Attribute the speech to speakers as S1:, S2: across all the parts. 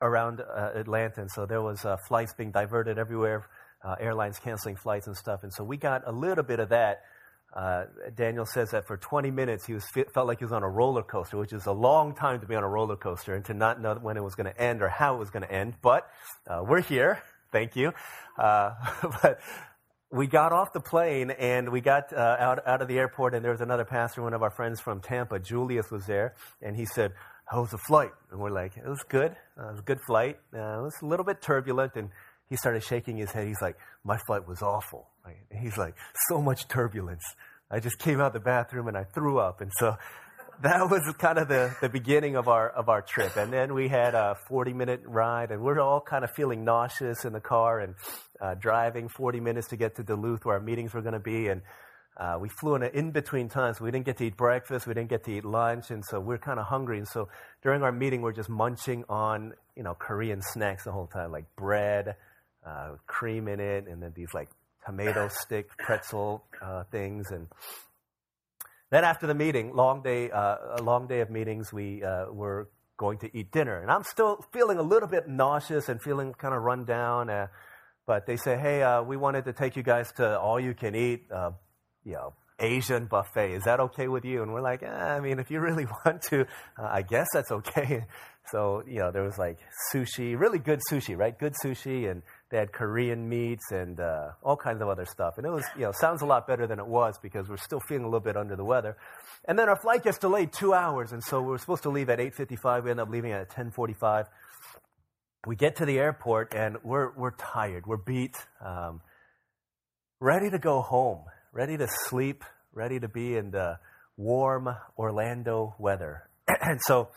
S1: around uh, Atlanta, and so there was uh, flights being diverted everywhere, uh, airlines canceling flights and stuff, and so we got a little bit of that. Uh, Daniel says that for 20 minutes he was felt like he was on a roller coaster, which is a long time to be on a roller coaster and to not know when it was going to end or how it was going to end. But uh, we're here, thank you. Uh, but we got off the plane and we got out out of the airport, and there was another pastor, one of our friends from Tampa, Julius, was there, and he said, how was the flight? And we're like, it was good. Uh, it was a good flight. Uh, it was a little bit turbulent. And he started shaking his head. He's like, my flight was awful. he's like, so much turbulence. I just came out the bathroom and I threw up. And so that was kind of the, the beginning of our, of our trip. And then we had a 40 minute ride and we're all kind of feeling nauseous in the car and uh, driving 40 minutes to get to Duluth where our meetings were going to be. And uh, we flew in in between times. We didn't get to eat breakfast. We didn't get to eat lunch, and so we're kind of hungry. And so during our meeting, we're just munching on you know Korean snacks the whole time, like bread, uh, cream in it, and then these like tomato stick pretzel uh, things. And then after the meeting, long day, uh, a long day of meetings, we uh, were going to eat dinner, and I'm still feeling a little bit nauseous and feeling kind of run down. Uh, but they say, hey, we wanted to take you guys to all you can eat you know, Asian buffet. Is that okay with you? And we're like, eh, I mean, if you really want to, uh, I guess that's okay. So, you know, there was like sushi, really good sushi, right? Good sushi, and they had Korean meats and uh, all kinds of other stuff. And it was, you know, sounds a lot better than it was because we're still feeling a little bit under the weather. And then our flight gets delayed two hours, and so we're supposed to leave at 8.55. We end up leaving at 10.45. We get to the airport, and we're, we're tired. We're beat, um, ready to go home ready to sleep, ready to be in the warm Orlando weather. and so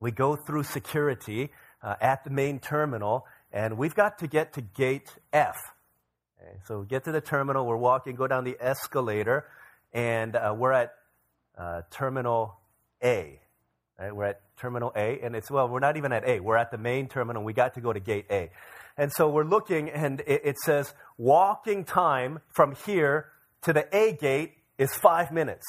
S1: we go through security uh, at the main terminal, and we've got to get to gate F. Okay, so we get to the terminal, we're walking, go down the escalator, and uh, we're at uh, terminal A. Right? We're at terminal A, and it's, well, we're not even at A. We're at the main terminal. We got to go to gate A. And so we're looking, and it, it says walking time from here to the A gate is five minutes.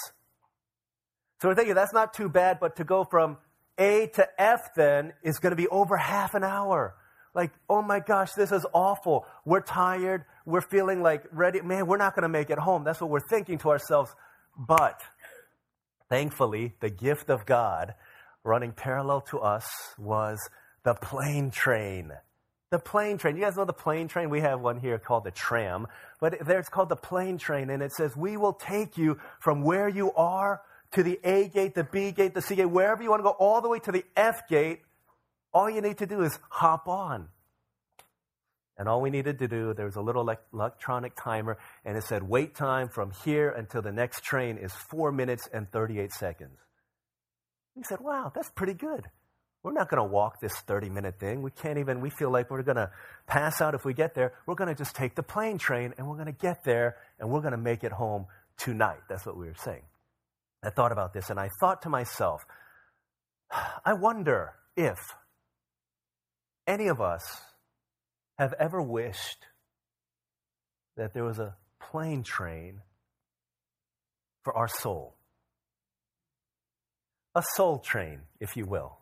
S1: So we're thinking that's not too bad, but to go from A to F then is going to be over half an hour. Like, oh my gosh, this is awful. We're tired. We're feeling like ready. Man, we're not going to make it home. That's what we're thinking to ourselves. But thankfully, the gift of God running parallel to us was the plane train. The plane train. You guys know the plane train? We have one here called the tram, but there it's called the plane train, and it says, We will take you from where you are to the A gate, the B gate, the C gate, wherever you want to go, all the way to the F gate. All you need to do is hop on. And all we needed to do, there was a little electronic timer, and it said, Wait time from here until the next train is four minutes and 38 seconds. He said, Wow, that's pretty good. We're not going to walk this 30 minute thing. We can't even, we feel like we're going to pass out if we get there. We're going to just take the plane train and we're going to get there and we're going to make it home tonight. That's what we were saying. I thought about this and I thought to myself, I wonder if any of us have ever wished that there was a plane train for our soul. A soul train, if you will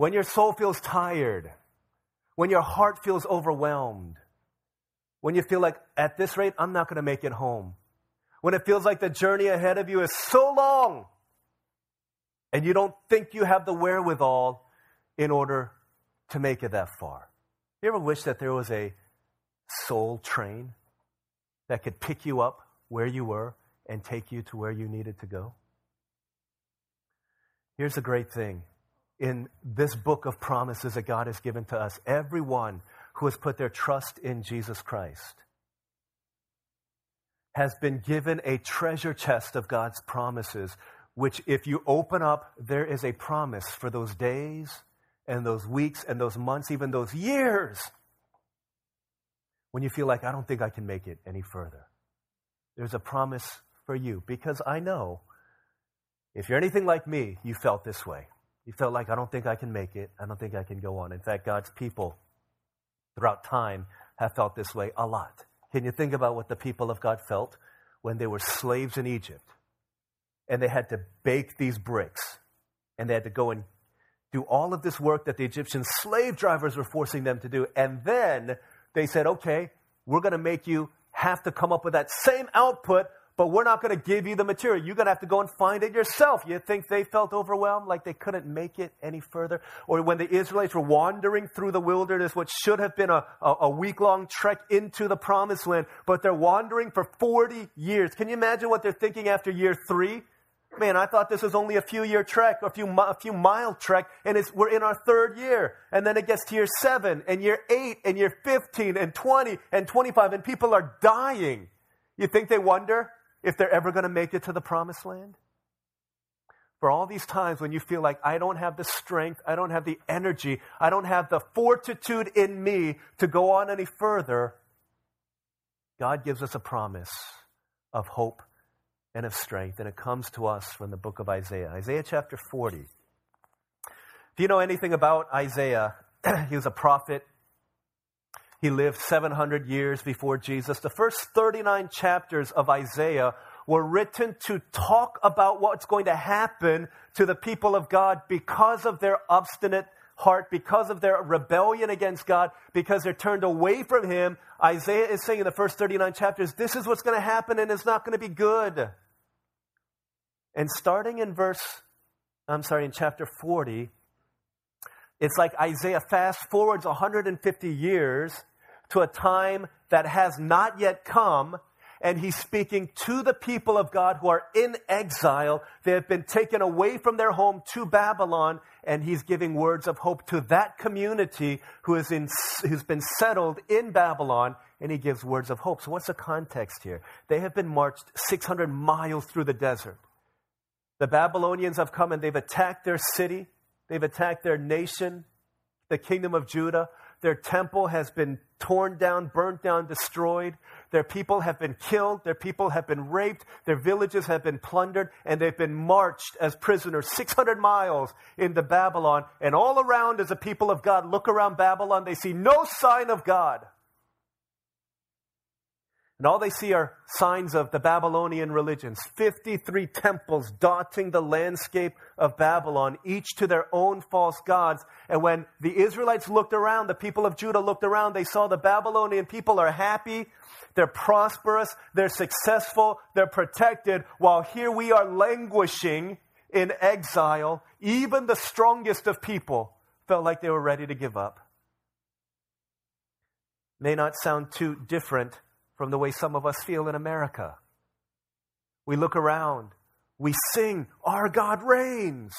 S1: when your soul feels tired, when your heart feels overwhelmed, when you feel like, at this rate, I'm not going to make it home, when it feels like the journey ahead of you is so long and you don't think you have the wherewithal in order to make it that far. You ever wish that there was a soul train that could pick you up where you were and take you to where you needed to go? Here's the great thing in this book of promises that God has given to us. Everyone who has put their trust in Jesus Christ has been given a treasure chest of God's promises, which, if you open up, there is a promise for those days and those weeks and those months, even those years, when you feel like, I don't think I can make it any further. There's a promise for you because I know if you're anything like me, you felt this way. You felt like, I don't think I can make it. I don't think I can go on. In fact, God's people throughout time have felt this way a lot. Can you think about what the people of God felt when they were slaves in Egypt and they had to bake these bricks and they had to go and do all of this work that the Egyptian slave drivers were forcing them to do. And then they said, okay, we're going to make you have to come up with that same output, but we're not going to give you the material. You're going to have to go and find it yourself. You think they felt overwhelmed, like they couldn't make it any further? Or when the Israelites were wandering through the wilderness, what should have been a, a, a week long trek into the promised land, but they're wandering for 40 years. Can you imagine what they're thinking after year three? Man, I thought this was only a few year trek, or a few, a few mile trek, and we're in our third year. And then it gets to year seven, and year eight, and year 15, and 20, and 25, and people are dying. You think they wonder if they're ever going to make it to the promised land? For all these times when you feel like I don't have the strength, I don't have the energy, I don't have the fortitude in me to go on any further, God gives us a promise of hope and of strength. And it comes to us from the book of Isaiah, Isaiah chapter 40. If you know anything about Isaiah, he was a prophet. He lived 700 years before Jesus. The first 39 chapters of Isaiah were written to talk about what's going to happen to the people of God because of their obstinate heart, because of their rebellion against God, because they're turned away from Him. Isaiah is saying in the first 39 chapters, this is what's going to happen and it's not going to be good. And starting in verse, I'm sorry, in chapter 40, it's like Isaiah fast forwards 150 years to a time that has not yet come. And he's speaking to the people of God who are in exile. They have been taken away from their home to Babylon. And he's giving words of hope to that community who is in, who's been settled in Babylon. And he gives words of hope. So what's the context here? They have been marched 600 miles through the desert. The Babylonians have come and they've attacked their city, they've attacked their nation, the kingdom of Judah. Their temple has been torn down, burnt down, destroyed. Their people have been killed. Their people have been raped. Their villages have been plundered. And they've been marched as prisoners 600 miles into Babylon. And all around, as the people of God look around Babylon, they see no sign of God. And all they see are signs of the Babylonian religions 53 temples dotting the landscape of Babylon, each to their own false gods. And when the Israelites looked around, the people of Judah looked around, they saw the Babylonian people are happy, they're prosperous, they're successful, they're protected, while here we are languishing in exile. Even the strongest of people felt like they were ready to give up. May not sound too different from the way some of us feel in America. We look around, we sing, Our God reigns.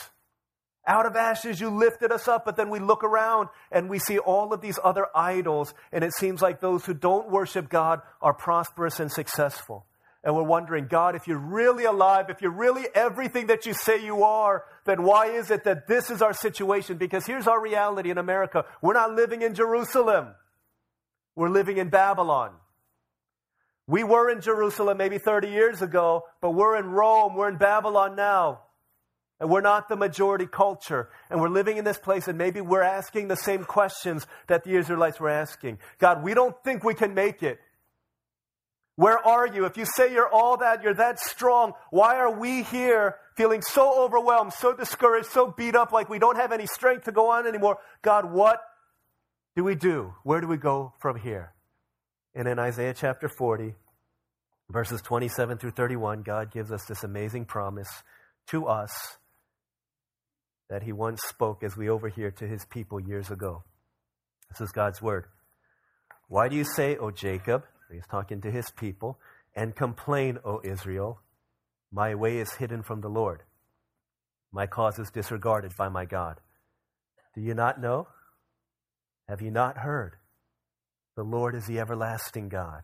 S1: Out of ashes you lifted us up, but then we look around and we see all of these other idols, and it seems like those who don't worship God are prosperous and successful. And we're wondering, God, if you're really alive, if you're really everything that you say you are, then why is it that this is our situation? Because here's our reality in America we're not living in Jerusalem, we're living in Babylon. We were in Jerusalem maybe 30 years ago, but we're in Rome, we're in Babylon now. And we're not the majority culture. And we're living in this place, and maybe we're asking the same questions that the Israelites were asking. God, we don't think we can make it. Where are you? If you say you're all that, you're that strong, why are we here feeling so overwhelmed, so discouraged, so beat up, like we don't have any strength to go on anymore? God, what do we do? Where do we go from here? And in Isaiah chapter 40, verses 27 through 31, God gives us this amazing promise to us that He once spoke as we overhear to His people years ago. This is God's word. Why do you say, O Jacob, he's talking to his people, and complain, O Israel, my way is hidden from the Lord, my cause is disregarded by my God? Do you not know? Have you not heard? The Lord is the everlasting God,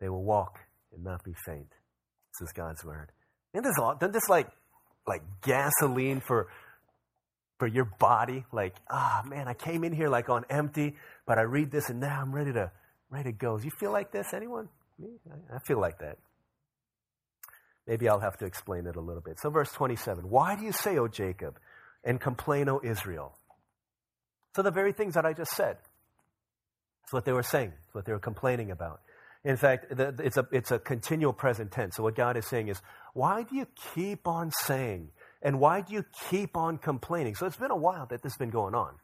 S1: They will walk and not be faint. This is God's word. Isn't this, isn't this like, like gasoline for, for your body? Like, ah, oh, man, I came in here like on empty, but I read this and now I'm ready to, ready to go. Do you feel like this? Anyone? Me? I feel like that. Maybe I'll have to explain it a little bit. So, verse 27 Why do you say, O Jacob, and complain, O Israel? So, the very things that I just said. That's what they were saying, That's what they were complaining about. In fact, it's a, it's a continual present tense. So, what God is saying is, why do you keep on saying? And why do you keep on complaining? So, it's been a while that this has been going on.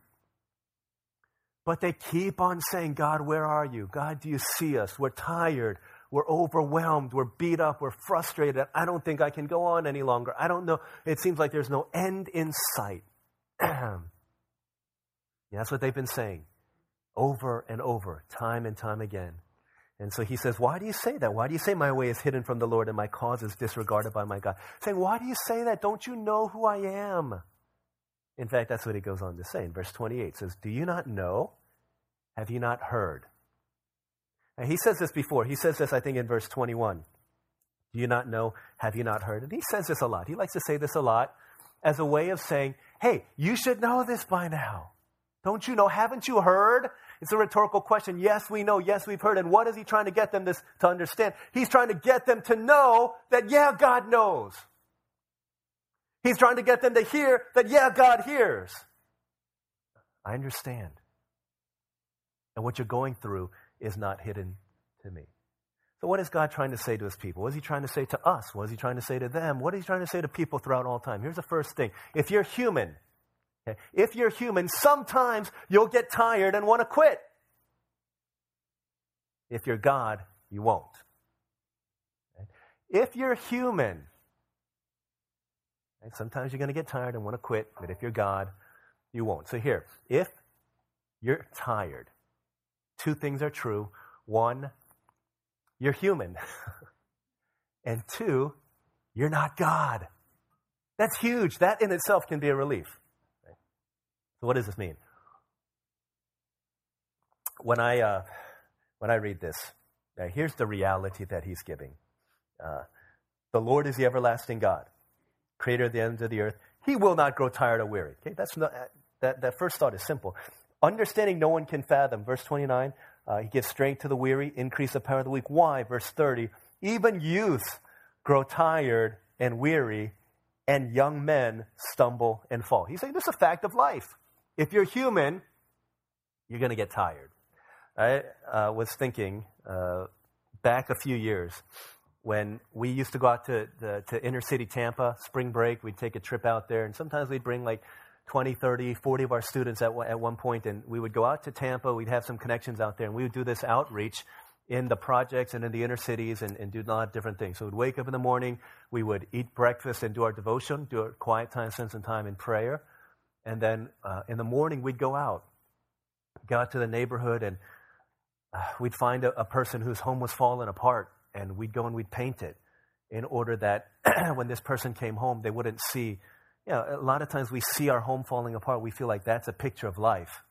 S1: But they keep on saying, God, where are you? God, do you see us? We're tired. We're overwhelmed. We're beat up. We're frustrated. I don't think I can go on any longer. I don't know. It seems like there's no end in sight. yeah, that's what they've been saying over and over, time and time again. And so he says, Why do you say that? Why do you say my way is hidden from the Lord and my cause is disregarded by my God? Saying, Why do you say that? Don't you know who I am? In fact, that's what he goes on to say in verse 28. says, Do you not know? Have you not heard? And he says this before. He says this, I think, in verse 21. Do you not know? Have you not heard? And he says this a lot. He likes to say this a lot as a way of saying, Hey, you should know this by now. Don't you know? Haven't you heard? It's a rhetorical question. Yes, we know. Yes, we've heard. And what is he trying to get them this, to understand? He's trying to get them to know that, yeah, God knows. He's trying to get them to hear that, yeah, God hears. I understand. And what you're going through is not hidden to me. So, what is God trying to say to his people? What is he trying to say to us? What is he trying to say to them? What is he trying to say to people throughout all time? Here's the first thing. If you're human, okay, if you're human, sometimes you'll get tired and want to quit. If you're God, you won't. Okay? If you're human, Sometimes you're going to get tired and want to quit, but if you're God, you won't. So here, if you're tired, two things are true. One, you're human. and two, you're not God. That's huge. That in itself can be a relief. So, what does this mean? When I, uh, when I read this, uh, here's the reality that he's giving uh, The Lord is the everlasting God creator of the ends of the earth, he will not grow tired or weary. Okay, that's not, that, that first thought is simple. Understanding no one can fathom. Verse 29, uh, he gives strength to the weary, increase the power of the weak. Why? Verse 30, even youth grow tired and weary, and young men stumble and fall. He's saying this is a fact of life. If you're human, you're going to get tired. I uh, was thinking uh, back a few years when we used to go out to, the, to inner city Tampa, spring break, we'd take a trip out there, and sometimes we'd bring like 20, 30, 40 of our students at, at one point, and we would go out to Tampa, we'd have some connections out there, and we would do this outreach in the projects and in the inner cities and, and do a lot of different things. So we'd wake up in the morning, we would eat breakfast and do our devotion, do our quiet time, spend some time in prayer, and then uh, in the morning we'd go out, go out to the neighborhood, and uh, we'd find a, a person whose home was falling apart and we'd go and we'd paint it in order that when this person came home, they wouldn't see. You know, a lot of times we see our home falling apart, we feel like that's a picture of life.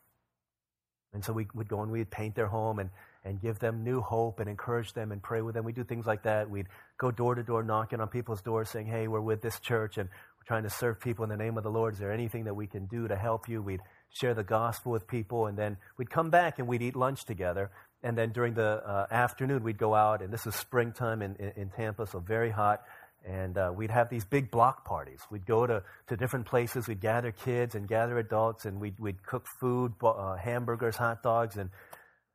S1: And so we would go and we'd paint their home and, and give them new hope and encourage them and pray with them. We do things like that. We'd go door to door knocking on people's doors saying, hey, we're with this church and trying to serve people in the name of the Lord. Is there anything that we can do to help you? We'd share the gospel with people and then we'd come back and we'd eat lunch together and then during the uh, afternoon, we'd go out, and this is springtime in, in, in Tampa, so very hot. And uh, we'd have these big block parties. We'd go to, to different places. We'd gather kids and gather adults, and we'd, we'd cook food, uh, hamburgers, hot dogs, and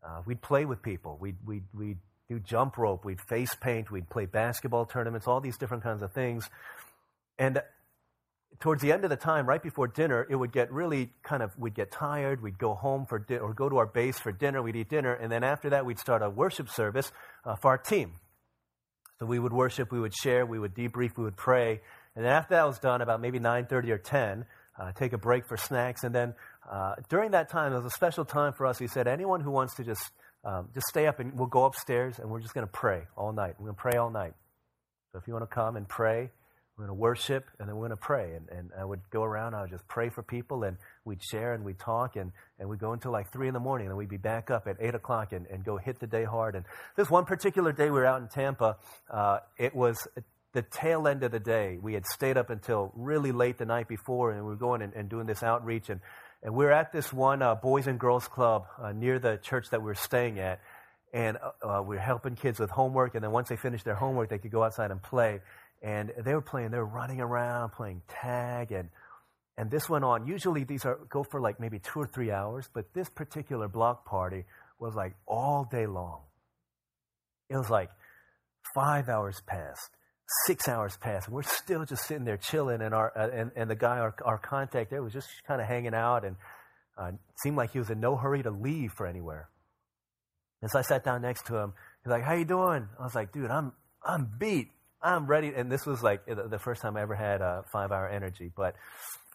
S1: uh, we'd play with people. We'd, we'd, we'd do jump rope. We'd face paint. We'd play basketball tournaments, all these different kinds of things. And towards the end of the time, right before dinner, it would get really kind of, we'd get tired, we'd go home for dinner, or go to our base for dinner, we'd eat dinner, and then after that, we'd start a worship service uh, for our team. So we would worship, we would share, we would debrief, we would pray, and then after that was done, about maybe 9.30 or 10, uh, take a break for snacks, and then uh, during that time, it was a special time for us. He said, anyone who wants to just, um, just stay up and we'll go upstairs and we're just going to pray all night. We're going to pray all night. So if you want to come and pray, we're going to worship and then we're going to pray. And, and I would go around, I would just pray for people and we'd share and we'd talk and, and we'd go until like 3 in the morning and then we'd be back up at 8 o'clock and, and go hit the day hard. And this one particular day we were out in Tampa, uh, it was the tail end of the day. We had stayed up until really late the night before, and we were going and, and doing this outreach. And, and we are at this one uh, Boys and Girls Club uh, near the church that we were staying at. And uh we were helping kids with homework. And then once they finished their homework, they could go outside and play. And they were playing, they were running around, playing tag. And, and this went on. Usually these are, go for like maybe two or three hours. But this particular block party was like all day long. It was like five hours passed six hours passed, and we're still just sitting there chilling. And our uh, and, and the guy, our, our contact there, was just kind of hanging out, and uh, seemed like he was in no hurry to leave for anywhere. And so I sat down next to him. He's like, "How you doing?" I was like, "Dude, I'm I'm beat. I'm ready." And this was like the first time I ever had uh, a five hour energy. But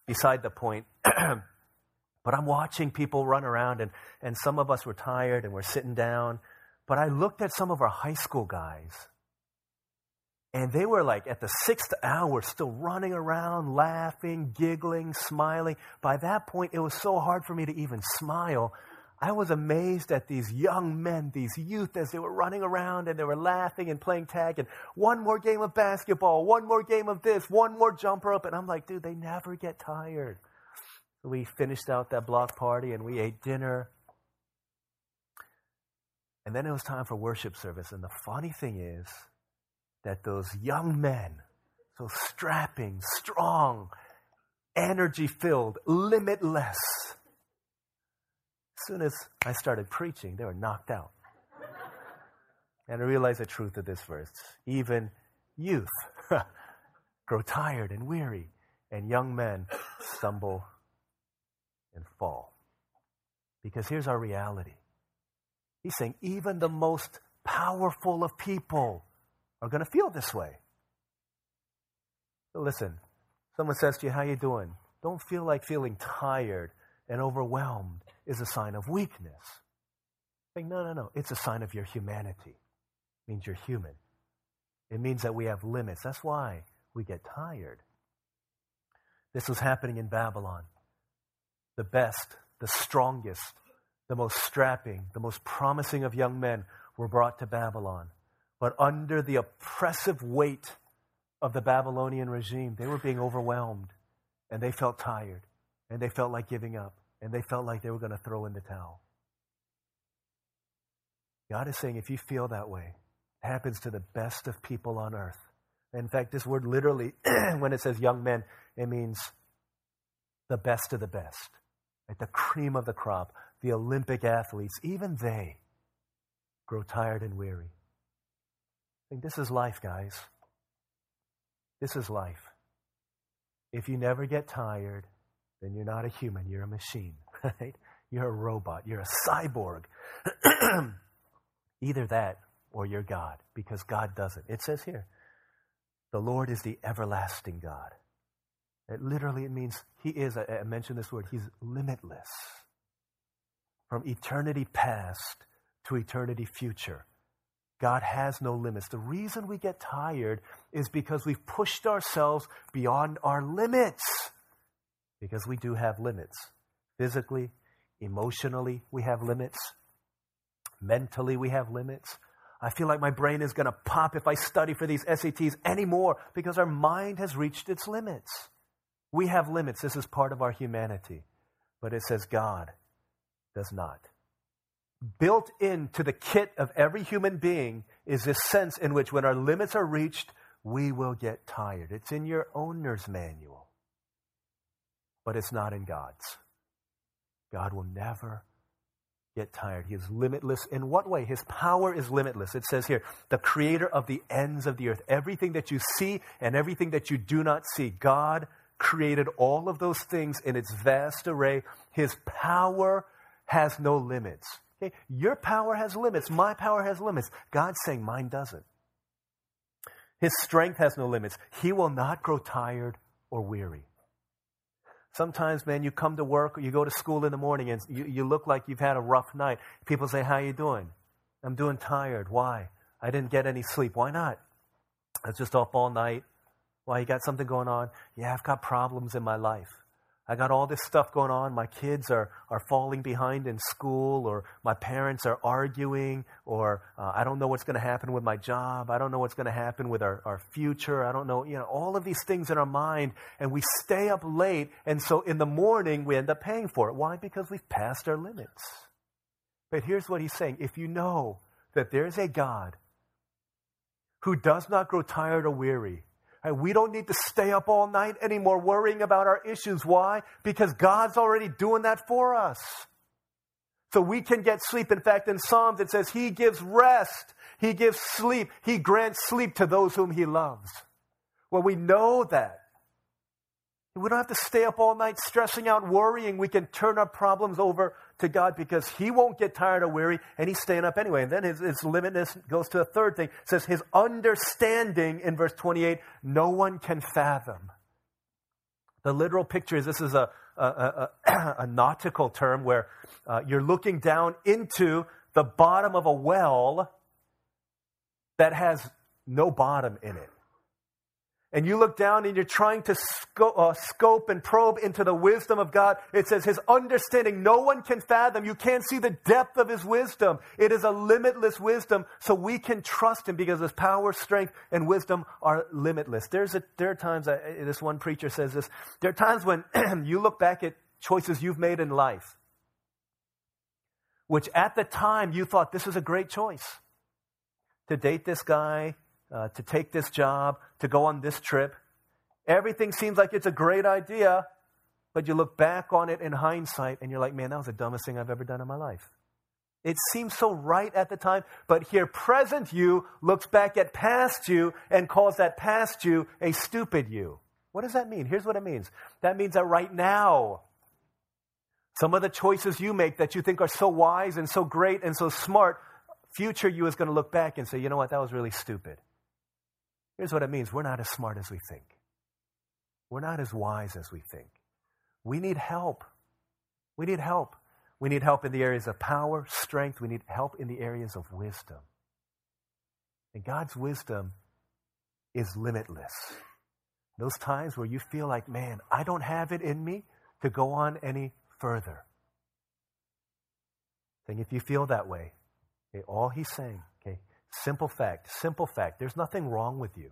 S1: beside the point. but I'm watching people run around, and, and some of us were tired and we're sitting down. But I looked at some of our high school guys and they were like at the sixth hour, still running around, laughing, giggling, smiling. By that point, it was so hard for me to even smile. I was amazed at these young men, these youth, as they were running around and they were laughing and playing tag and one more game of basketball, one more game of this, one more jumper up. And I'm like, dude, they never get tired. We finished out that block party and we ate dinner. And then it was time for worship service. And the funny thing is, that those young men, so strapping, strong, energy filled, limitless, soon as I started preaching, they were knocked out. and I realized the truth of this verse. Even youth grow tired and weary, and young men stumble and fall. Because here's our reality. He's saying, even the most powerful of people are going to feel this way. So listen, someone says to you, how you doing? Don't feel like feeling tired and overwhelmed is a sign of weakness. Like, no, no, no. It's a sign of your humanity. It means you're human. It means that we have limits. That's why we get tired. This was happening in Babylon. The best, the strongest, the most strapping, the most promising of young men were brought to Babylon. But under the oppressive weight of the Babylonian regime, they were being overwhelmed and they felt tired and they felt like giving up and they felt like they were going to throw in the towel. God is saying if you feel that way, it happens to the best of people on earth. In fact, this word literally, when it says young men, it means the best of the best, like the cream of the crop, the Olympic athletes, even they grow tired and weary. I think this is life, guys. This is life. If you never get tired, then you're not a human, you're a machine, right? You're a robot, you're a cyborg. Either that or you're God, because God doesn't. It says here, the Lord is the everlasting God. It literally it means He is, I, I mentioned this word, He's limitless. From eternity past to eternity future. God has no limits. The reason we get tired is because we've pushed ourselves beyond our limits. Because we do have limits. Physically, emotionally, we have limits. Mentally, we have limits. I feel like my brain is going to pop if I study for these SATs anymore because our mind has reached its limits. We have limits. This is part of our humanity. But it says God does not built into the kit of every human being is this sense in which when our limits are reached, we will get tired. It's in your owner's manual, but it's not in God's. God will never get tired. He is limitless. In what way? His power is limitless. It says here, the creator of the ends of the earth. Everything that you see and everything that you do not see. God created all of those things in its vast array. His power has no limits. Okay? Your power has limits. My power has limits. God's saying mine doesn't. His strength has no limits. He will not grow tired or weary. Sometimes, man, you come to work or you go to school in the morning and you, you look like you've had a rough night. People say, How you doing? I'm doing tired. Why? I didn't get any sleep. Why not? I was just up all night. Why, you got something going on? Yeah, I've got problems in my life. I got all this stuff going on. My kids are, are falling behind in school, or my parents are arguing, or uh, I don't know what's going to happen with my job. I don't know what's going to happen with our, our future. I don't know, you know, all of these things in our mind, and we stay up late, and so in the morning we end up paying for it. Why? Because we've passed our limits. But here's what he's saying if you know that there's a God who does not grow tired or weary, and we don't need to stay up all night anymore worrying about our issues. Why? Because God's already doing that for us. So we can get sleep. In fact, in Psalms it says, He gives rest, He gives sleep, He grants sleep to those whom He loves. Well, we know that. We don't have to stay up all night stressing out, worrying. We can turn our problems over to God because He won't get tired or weary, and He's staying up anyway. And then His, his limitness goes to a third thing. It says His understanding in verse 28, no one can fathom. The literal picture is this is a, a, a, a nautical term where uh, you're looking down into the bottom of a well that has no bottom in it and you look down and you're trying to sco- uh, scope and probe into the wisdom of God, it says his understanding, no one can fathom. You can't see the depth of his wisdom. It is a limitless wisdom, so we can trust him because his power, strength, and wisdom are limitless. There's a, there are times, uh, this one preacher says this, there are times when you look back at choices you've made in life, which at the time you thought this is a great choice. To date this guy, uh, to take this job, to go on this trip. Everything seems like it's a great idea, but you look back on it in hindsight and you're like, man, that was the dumbest thing I've ever done in my life. It seems so right at the time, but here, present you looks back at past you and calls that past you a stupid you. What does that mean? Here's what it means that means that right now, some of the choices you make that you think are so wise and so great and so smart, future you is going to look back and say, you know what, that was really stupid. Here's what it means we're not as smart as we think, we're not as wise as we think. We need help. We need help. We need help in the areas of power, strength. We need help in the areas of wisdom. And God's wisdom is limitless. Those times where you feel like, man, I don't have it in me to go on any further. Think if you feel that way, all he's saying Simple fact, simple fact. There's nothing wrong with you.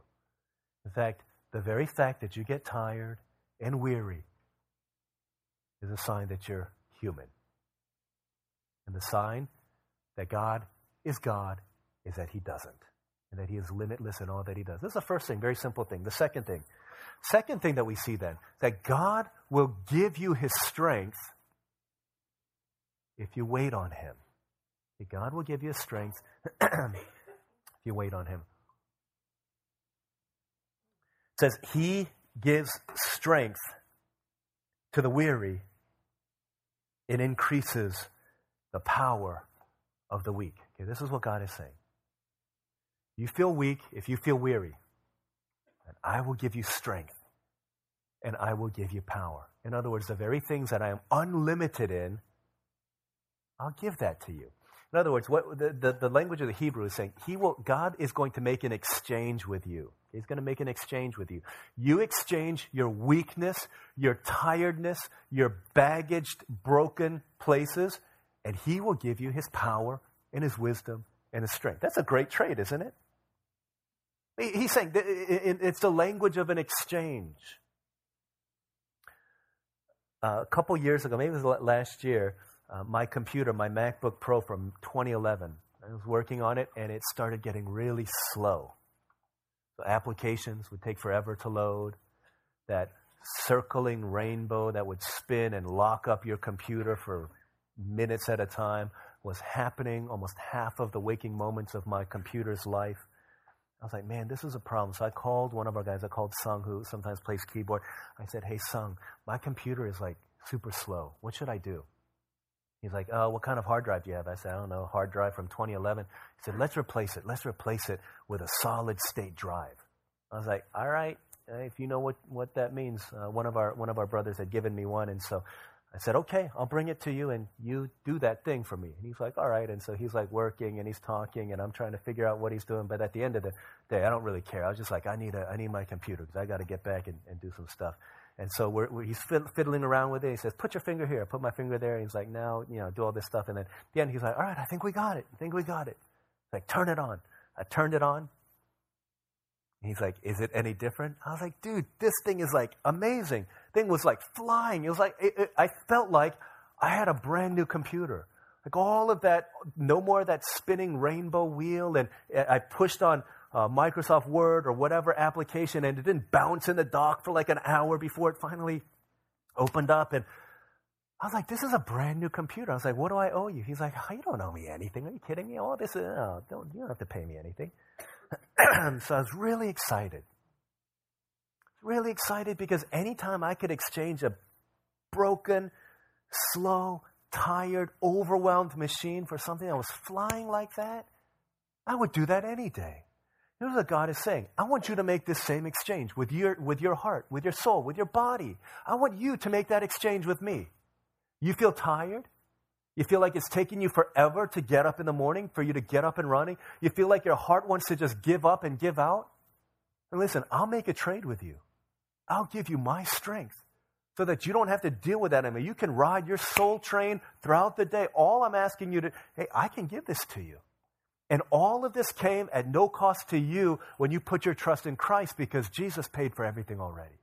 S1: In fact, the very fact that you get tired and weary is a sign that you're human. And the sign that God is God is that He doesn't, and that He is limitless in all that He does. This is the first thing, very simple thing. The second thing, second thing that we see then, that God will give you His strength if you wait on Him. God will give you strength you wait on him. It says, He gives strength to the weary, it increases the power of the weak. Okay, this is what God is saying. You feel weak if you feel weary, and I will give you strength, and I will give you power. In other words, the very things that I am unlimited in, I'll give that to you. In other words, what the, the, the, language of the Hebrew is saying, he will, God is going to make an exchange with you. He's going to make an exchange with you. You exchange your weakness, your tiredness, your baggaged, broken places, and he will give you his power and his wisdom and his strength. That's a great trade, isn't it? He's saying it's the language of an exchange. Uh, a couple years ago, maybe it was last year, uh, my computer, my MacBook Pro from 2011. I was working on it and it started getting really slow. Applications would take forever to load. That circling rainbow that would spin and lock up your computer for minutes at a time was happening almost half of the waking moments of my computer's life. I was like, man, this is a problem. So I called one of our guys, I called Sung, who sometimes plays keyboard. I said, hey, Sung, my computer is like super slow. What should I do? He's like, oh, what kind of hard drive do you have? I said, I don't know, hard drive from 2011. He said, let's replace it. Let's replace it with a solid state drive. I was like, all right, if you know what, what that means. Uh, one, of our, one of our brothers had given me one, and so I said, okay, I'll bring it to you, and you do that thing for me. And he's like, all right. And so he's like working, and he's talking, and I'm trying to figure out what he's doing. But at the end of the day, I don't really care. I was just like, I need, a, I need my computer because I got to get back and, and do some stuff. And so we're, we're, he's fiddling around with it. He says, Put your finger here. Put my finger there. And he's like, Now, you know, do all this stuff. And then at the end, he's like, All right, I think we got it. I think we got it. He's like, Turn it on. I turned it on. He's like, Is it any different? I was like, Dude, this thing is like amazing. Thing was like flying. It was like, it, it, I felt like I had a brand new computer. Like all of that, no more of that spinning rainbow wheel. And eh, I pushed on uh, Microsoft Word or whatever application, and it didn't bounce in the dock for like an hour before it finally opened up. And I was like, this is a brand new computer. I was like, what do I owe you? He's like, oh, you don't owe me anything. Are you kidding me? All this, uh, don't, you don't have to pay me anything. so I was really excited. Really excited because anytime I could exchange a broken, slow, tired, overwhelmed machine for something that was flying like that, I would do that any day. Here's what God is saying. I want you to make this same exchange with your, with your heart, with your soul, with your body. I want you to make that exchange with me. You feel tired? You feel like it's taking you forever to get up in the morning, for you to get up and running? You feel like your heart wants to just give up and give out? And listen, I'll make a trade with you. I'll give you my strength so that you don't have to deal with that anymore. You can ride your soul train throughout the day. All I'm asking you to, hey, I can give this to you. And all of this came at no cost to you when you put your trust in Christ because Jesus paid for everything already.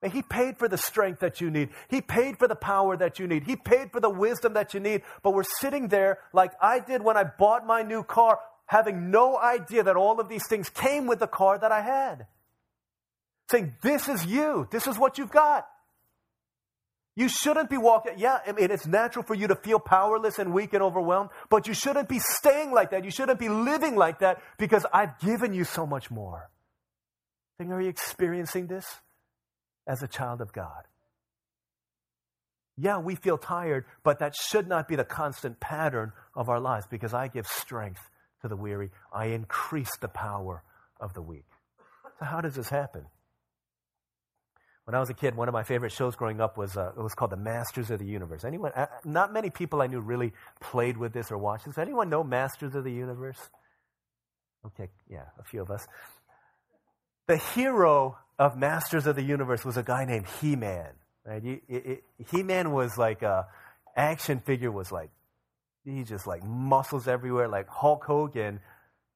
S1: And he paid for the strength that you need. He paid for the power that you need. He paid for the wisdom that you need. But we're sitting there like I did when I bought my new car, having no idea that all of these things came with the car that I had. Saying, This is you. This is what you've got. You shouldn't be walking. Yeah, I mean, it's natural for you to feel powerless and weak and overwhelmed, but you shouldn't be staying like that. You shouldn't be living like that because I've given you so much more. Think, are you experiencing this as a child of God? Yeah, we feel tired, but that should not be the constant pattern of our lives because I give strength to the weary. I increase the power of the weak. So, how does this happen? When I was a kid, one of my favorite shows growing up was uh, it was called The Masters of the Universe. Anyone? Uh, not many people I knew really played with this or watched this. Anyone know Masters of the Universe? Okay, yeah, a few of us. The hero of Masters of the Universe was a guy named He-Man. Right? He-Man was like a action figure. Was like he just like muscles everywhere, like Hulk Hogan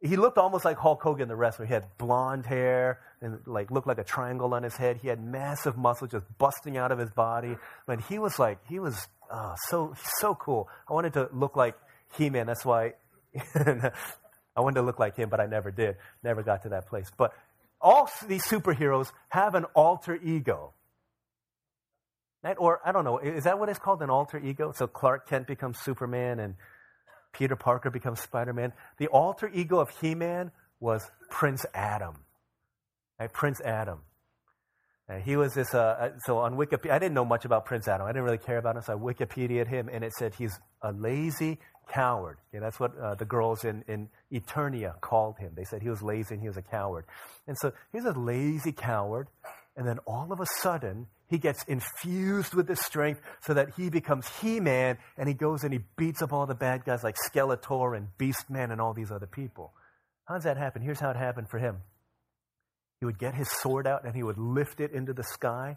S1: he looked almost like Hulk Hogan, the wrestler. He had blonde hair and like looked like a triangle on his head. He had massive muscles just busting out of his body. But he was like, he was oh, so so cool. I wanted to look like He-Man. That's why I wanted to look like him, but I never did. Never got to that place. But all these superheroes have an alter ego. Right? Or I don't know, is that what it's called? An alter ego? So Clark Kent becomes Superman and Peter Parker becomes Spider Man. The alter ego of He Man was Prince Adam. Right? Prince Adam. And he was this, uh, uh, so on Wikipedia, I didn't know much about Prince Adam. I didn't really care about him, so I Wikipedia'd him, and it said he's a lazy coward. Okay, that's what uh, the girls in, in Eternia called him. They said he was lazy and he was a coward. And so he's a lazy coward, and then all of a sudden, he gets infused with this strength so that he becomes He Man and he goes and he beats up all the bad guys like Skeletor and Beastman and all these other people. How does that happen? Here's how it happened for him. He would get his sword out and he would lift it into the sky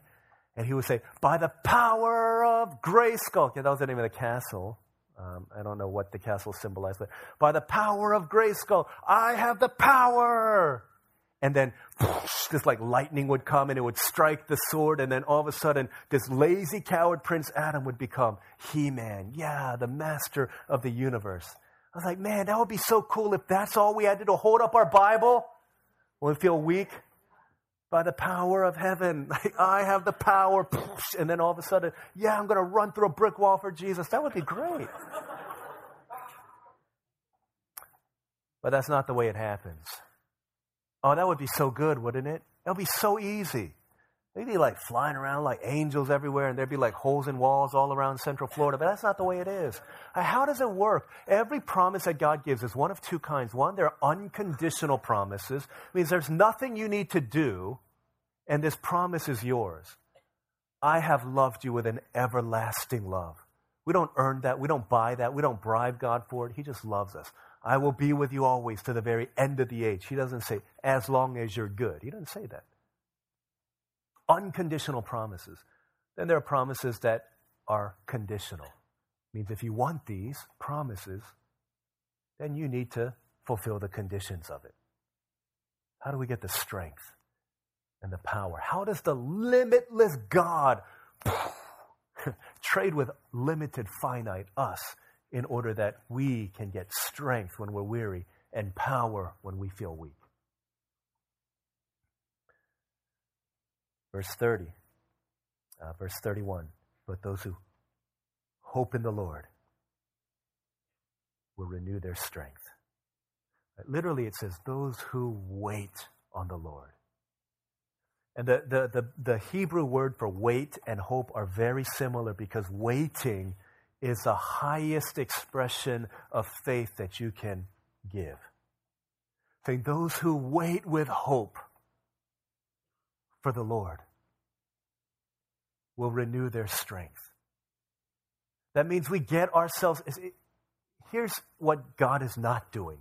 S1: and he would say, By the power of Grayskull. Yeah, that was the name of the castle. Um, I don't know what the castle symbolized, but by the power of Grayskull, I have the power and then this like lightning would come and it would strike the sword and then all of a sudden this lazy coward prince adam would become he-man. Yeah the master of the universe. I was like man that would be so cool if that's all we had to do hold up our bible. When we feel weak? By the power of heaven. Like, i have the power and then all of a sudden yeah i'm going to run through a brick wall for jesus. That would be great. But that's not the way it happens Oh, that would be so good, wouldn't it? That would be so easy. They'd be like flying around like angels everywhere, and there'd be like holes in walls all around Central Florida. But that's not the way it is. Uh, how does it work? Every promise that God gives is one of two kinds. One, they're unconditional promises, it means there's nothing you need to do, and this promise is yours. I have loved you with an everlasting love. We don't earn that. We don't buy that. We don't bribe God for it. He just loves us. I will be with you always to the very end of the age. He doesn't say, as long as you're good. He doesn't say that. unconditional promises. Then there are promises that are conditional. It means if you want these promises, then you need to fulfill the conditions of it. How do we get the strength and the power? How does the limitless God trade with limited, finite us in order that we can get strength when we're weary and power when we feel weak? Verse 30, uh, verse 31. But those who hope in the Lord will renew their strength. Literally, it says, those who wait on the Lord. And the, the, the, the, Hebrew word for wait and hope are very similar because waiting is the highest expression of faith that you can give. Saying, those who wait with hope for the Lord will renew their strength. That means we get ourselves. Here's what God is not doing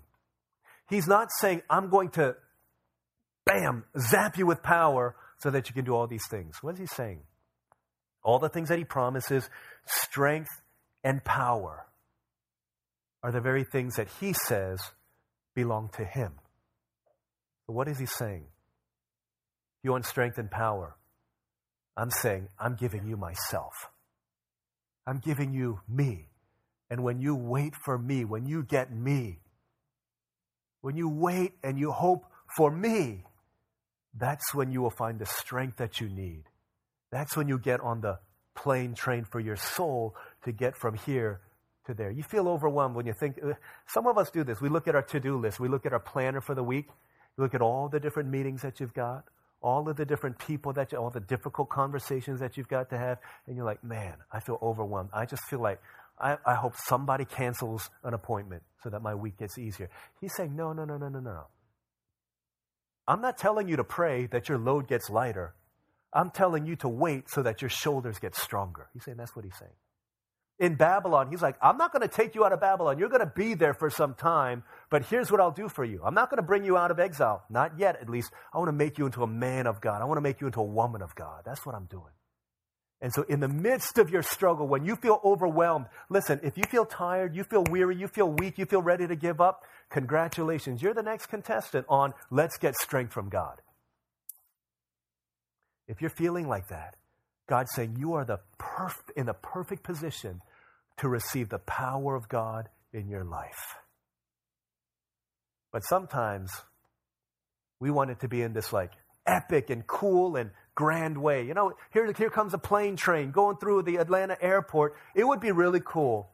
S1: He's not saying, I'm going to, bam, zap you with power so that you can do all these things. What is He saying? All the things that He promises, strength and power, are the very things that He says belong to Him. So what is He saying? You want strength and power. I'm saying, I'm giving you myself. I'm giving you me. And when you wait for me, when you get me, when you wait and you hope for me, that's when you will find the strength that you need. That's when you get on the plane train for your soul to get from here to there. You feel overwhelmed when you think, some of us do this. We look at our to do list, we look at our planner for the week, you look at all the different meetings that you've got, all of the different people that you, all the difficult conversations that you've got to have, and you're like, man, I feel overwhelmed. I just feel like I, I hope somebody cancels an appointment so that my week gets easier. He's saying, no, no, no, no, no, no. I'm not telling you to pray that your load gets lighter. I'm telling you to wait so that your shoulders get stronger. He's saying that's what he's saying. In Babylon, he's like, I'm not going to take you out of Babylon. You're going to be there for some time, but here's what I'll do for you. I'm not going to bring you out of exile. Not yet, at least. I want to make you into a man of God. I want to make you into a woman of God. That's what I'm doing. And so, in the midst of your struggle, when you feel overwhelmed, listen, if you feel tired, you feel weary, you feel weak, you feel ready to give up, congratulations. You're the next contestant on Let's Get Strength from God. If you're feeling like that, God's saying you are the perf- in the perfect position to receive the power of God in your life. But sometimes we want it to be in this like epic and cool and grand way. You know, here, here comes a plane train going through the Atlanta airport. It would be really cool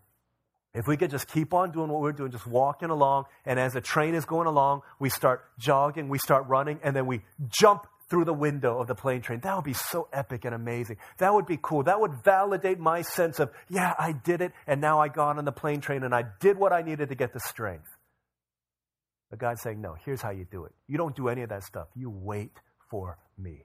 S1: if we could just keep on doing what we're doing, just walking along, and as the train is going along, we start jogging, we start running, and then we jump through the window of the plane train. That would be so epic and amazing. That would be cool. That would validate my sense of, yeah, I did it, and now I got on the plane train and I did what I needed to get the strength. But God's saying, no, here's how you do it. You don't do any of that stuff. You wait for me.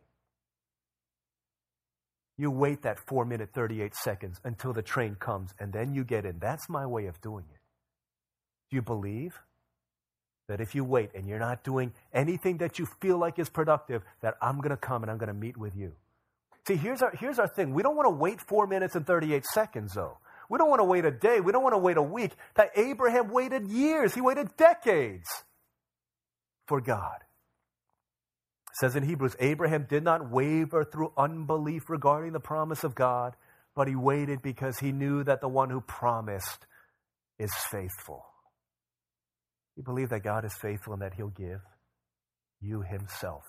S1: You wait that 4 minute 38 seconds until the train comes and then you get in. That's my way of doing it. Do you believe that if you wait and you're not doing anything that you feel like is productive, that I'm going to come and I'm going to meet with you? See, here's our, here's our thing. We don't want to wait 4 minutes and 38 seconds, though. We don't want to wait a day. We don't want to wait a week. That Abraham waited years. He waited decades for God says in Hebrews Abraham did not waver through unbelief regarding the promise of God, but he waited because he knew that the one who promised is faithful. You believe that God is faithful and that he'll give you himself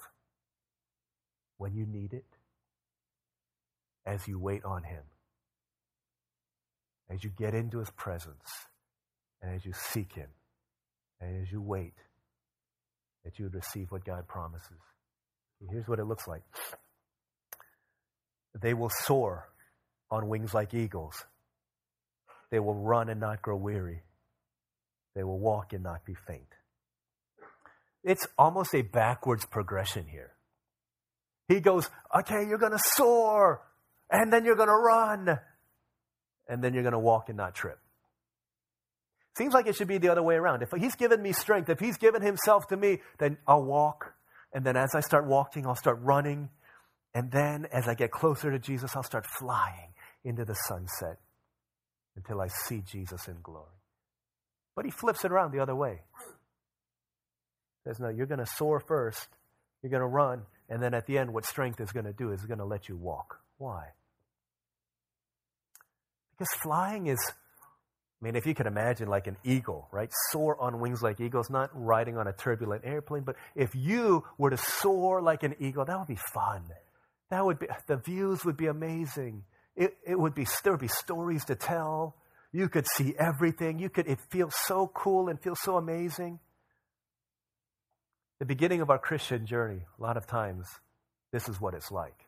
S1: when you need it as you wait on him, as you get into his presence, and as you seek him, and as you wait, that you would receive what God promises. Here's what it looks like. They will soar on wings like eagles, they will run and not grow weary, they will walk and not be faint. It's almost a backwards progression here. He goes, okay, you're going to soar, and then you're going to run, and then you're going to walk and not trip. Seems like it should be the other way around. If he's given me strength, if he's given himself to me, then I'll walk and then as I start walking, I'll start running. And then as I get closer to Jesus, I'll start flying into the sunset until I see Jesus in glory. But he flips it around the other way. Says, no, you're going to soar first, you're going to run, and then at the end, what strength is going to do is going to let you walk. Why? Because flying is, I mean, if you can imagine like an eagle, right? Soar on wings like eagles, not riding on a turbulent airplane, but if you were to soar like an eagle, that would be fun. That would be, the views would be amazing. It, it would be, there would be stories to tell. You could see everything. You could, it feels so cool and feels so amazing. The beginning of our Christian journey, a lot of times, this is what it's like.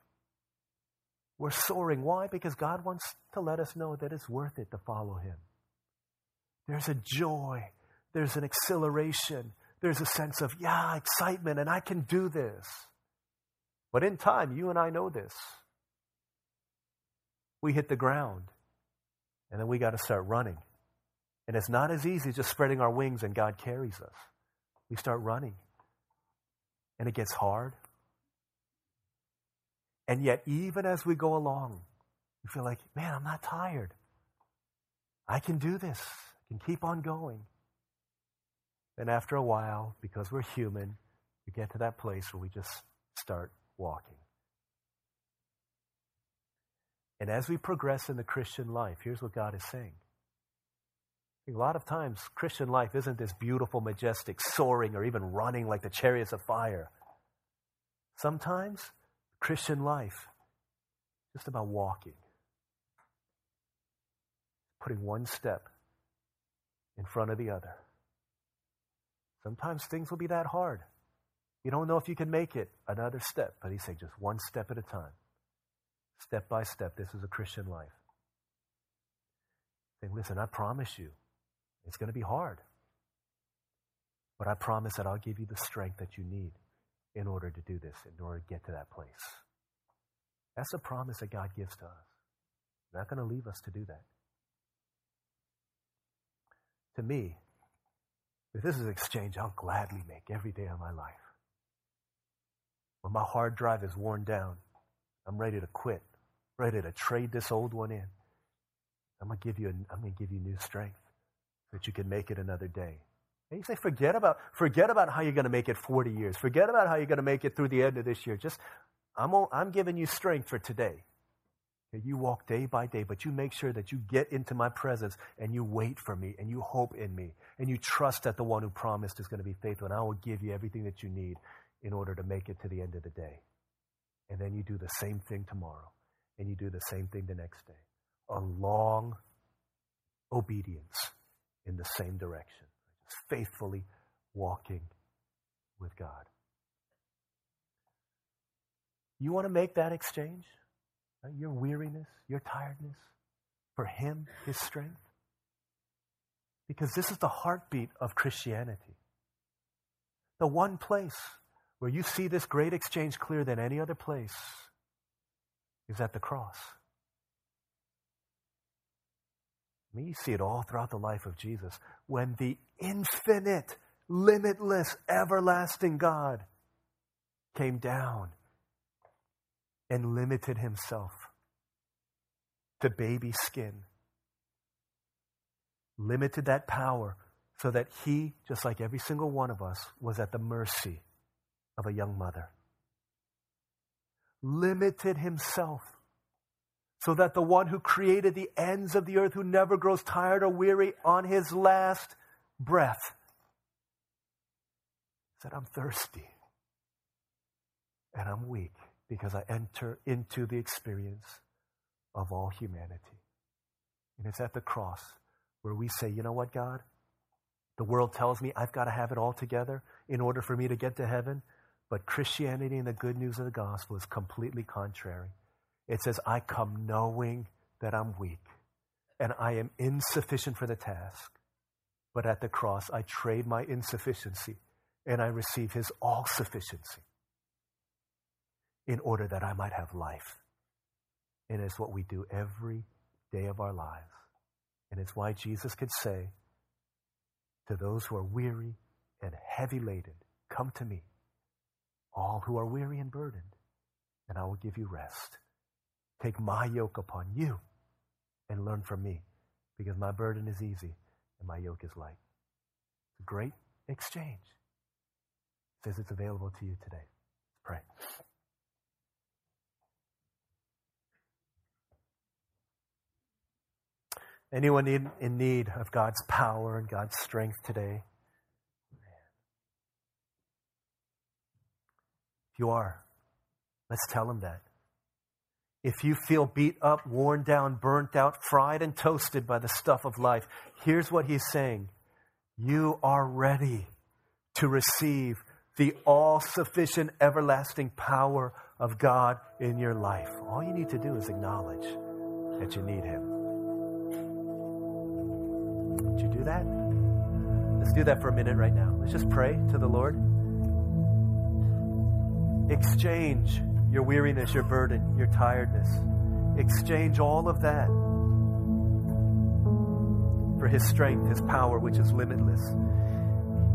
S1: We're soaring. Why? Because God wants to let us know that it's worth it to follow Him. There's a joy, there's an exhilaration, there's a sense of, yeah, excitement, and I can do this. But in time, you and I know this. We hit the ground, and then we got to start running. And it's not as easy just spreading our wings and God carries us. We start running, and it gets hard. And yet, even as we go along, we feel like, man, I'm not tired. I can do this. I can keep on going. And after a while, because we're human, we get to that place where we just start walking. And as we progress in the Christian life, here's what God is saying. A lot of times, Christian life isn't this beautiful, majestic, soaring, or even running like the chariots of fire. Sometimes, Christian life is just about walking, putting one step in front of the other. Sometimes things will be that hard. You don't know if you can make it another step, but he saying just one step at a time. Step by step, this is a Christian life. Saying, listen, I promise you, it's going to be hard. But I promise that I'll give you the strength that you need in order to do this, in order to get to that place. That's a promise that God gives to us. He's not going to leave us to do that. To me, if this is an exchange, I'll gladly make every day of my life. When my hard drive is worn down, I'm ready to quit, ready to trade this old one in. I'm gonna give you, I'm gonna give you new strength so that you can make it another day. And you say, forget about, forget about how you're gonna make it 40 years. Forget about how you're gonna make it through the end of this year. Just, I'm, I'm giving you strength for today. You walk day by day, but you make sure that you get into my presence and you wait for me and you hope in me and you trust that the one who promised is going to be faithful and I will give you everything that you need in order to make it to the end of the day. And then you do the same thing tomorrow, and you do the same thing the next day. A long obedience in the same direction, just faithfully walking with God. You want to make that exchange? Uh, your weariness, your tiredness, for Him, His strength? Because this is the heartbeat of Christianity. The one place where you see this great exchange clearer than any other place is at the cross. I mean, you see it all throughout the life of Jesus. When the infinite, limitless, everlasting God came down and limited himself to baby skin, limited that power so that he, just like every single one of us, was at the mercy of a young mother. Limited himself so that the one who created the ends of the earth, who never grows tired or weary on his last breath, said, I'm thirsty and I'm weak because I enter into the experience of all humanity. And it's at the cross where we say, you know what, God? The world tells me I've got to have it all together in order for me to get to heaven. But Christianity and the good news of the gospel is completely contrary. It says, I come knowing that I'm weak and I am insufficient for the task. But at the cross, I trade my insufficiency and I receive his all sufficiency in order that I might have life. And it's what we do every day of our lives. And it's why Jesus could say to those who are weary and heavy laden, Come to me all who are weary and burdened, and I will give you rest. Take my yoke upon you and learn from me, because my burden is easy and my yoke is light. It's a great exchange. It says it's available to you today. Pray. Anyone in, in need of God's power and God's strength today? If you are, let's tell them that. If you feel beat up, worn down, burnt out, fried, and toasted by the stuff of life, here's what he's saying You are ready to receive the all sufficient, everlasting power of God in your life. All you need to do is acknowledge that you need Him. Would you do that? Let's do that for a minute right now. Let's just pray to the Lord. Exchange your weariness, your burden, your tiredness. Exchange all of that for His strength, His power, which is limitless.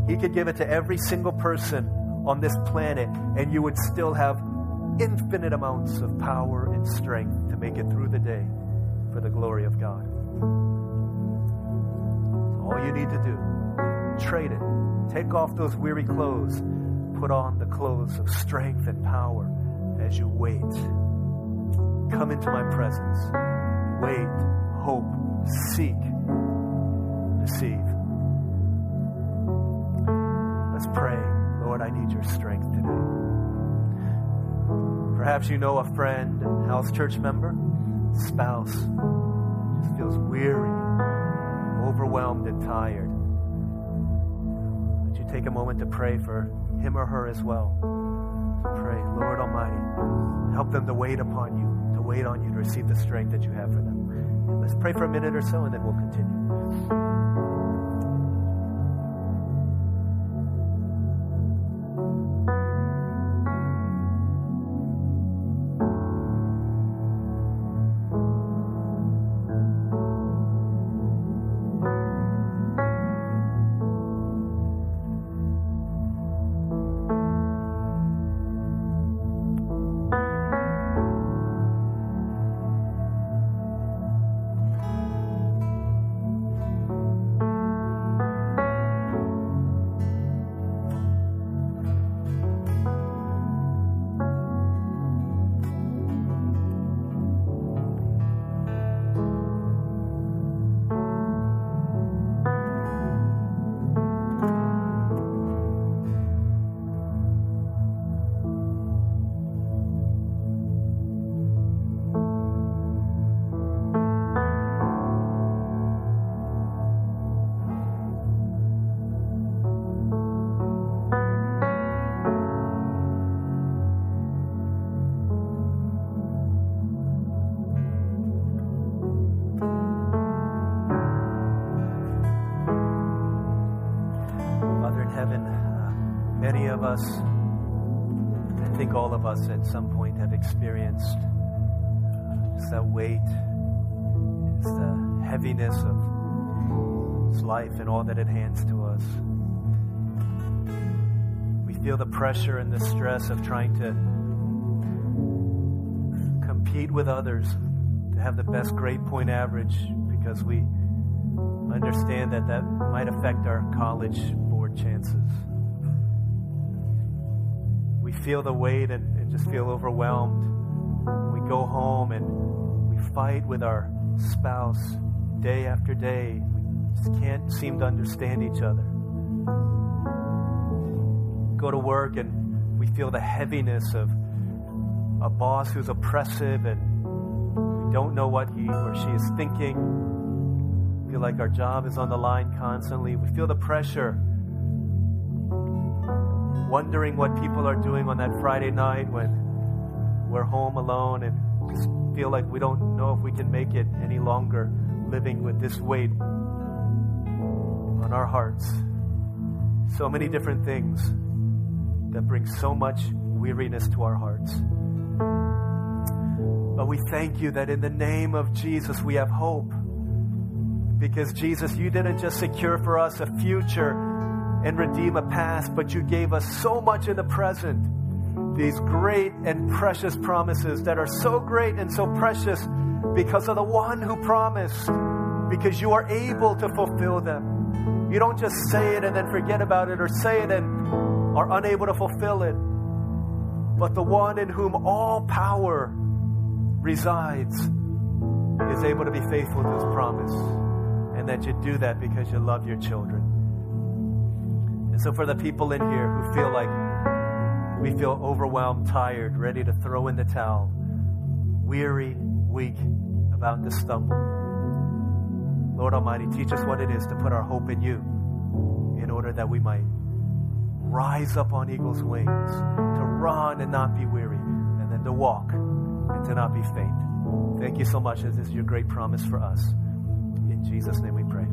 S1: He could give it to every single person on this planet, and you would still have infinite amounts of power and strength to make it through the day for the glory of God. All you need to do, trade it. Take off those weary clothes. Put on the clothes of strength and power as you wait. Come into my presence. Wait, hope, seek, receive. Let's pray. Lord, I need your strength today. Perhaps you know a friend, house church member, spouse, just feels weary, overwhelmed, and tired. Would you take a moment to pray for him or her as well? Pray, Lord Almighty, help them to wait upon you, to wait on you, to receive the strength that you have for them. Let's pray for a minute or so, and then we'll continue. Us at some point have experienced uh, it's that weight, it's the heaviness of life and all that it hands to us. We feel the pressure and the stress of trying to compete with others to have the best grade point average because we understand that that might affect our college board chances we feel the weight and just feel overwhelmed. We go home and we fight with our spouse day after day. We just can't seem to understand each other. Go to work and we feel the heaviness of a boss who's oppressive and we don't know what he or she is thinking. We feel like our job is on the line constantly. We feel the pressure wondering what people are doing on that Friday night when we're home alone and feel like we don't know if we can make it any longer living with this weight on our hearts. So many different things that bring so much weariness to our hearts. But we thank you that in the name of Jesus we have hope. Because Jesus, you didn't just secure for us a future and redeem a past, but you gave us so much in the present these great and precious promises that are so great and so precious because of the one who promised, because you are able to fulfill them. You don't just say it and then forget about it, or say it and are unable to fulfill it, but the one in whom all power resides is able to be faithful to his promise, and that you do that because you love your children. And so, for the people in here who feel like we feel overwhelmed, tired, ready to throw in the towel, weary, weak, about to stumble. Lord Almighty, teach us what it is to put our hope in you in order that we might rise up on eagle's wings, to run and not be weary, and then to walk and to not be faint. Thank you so much. This is your great promise for us. In Jesus' name we pray.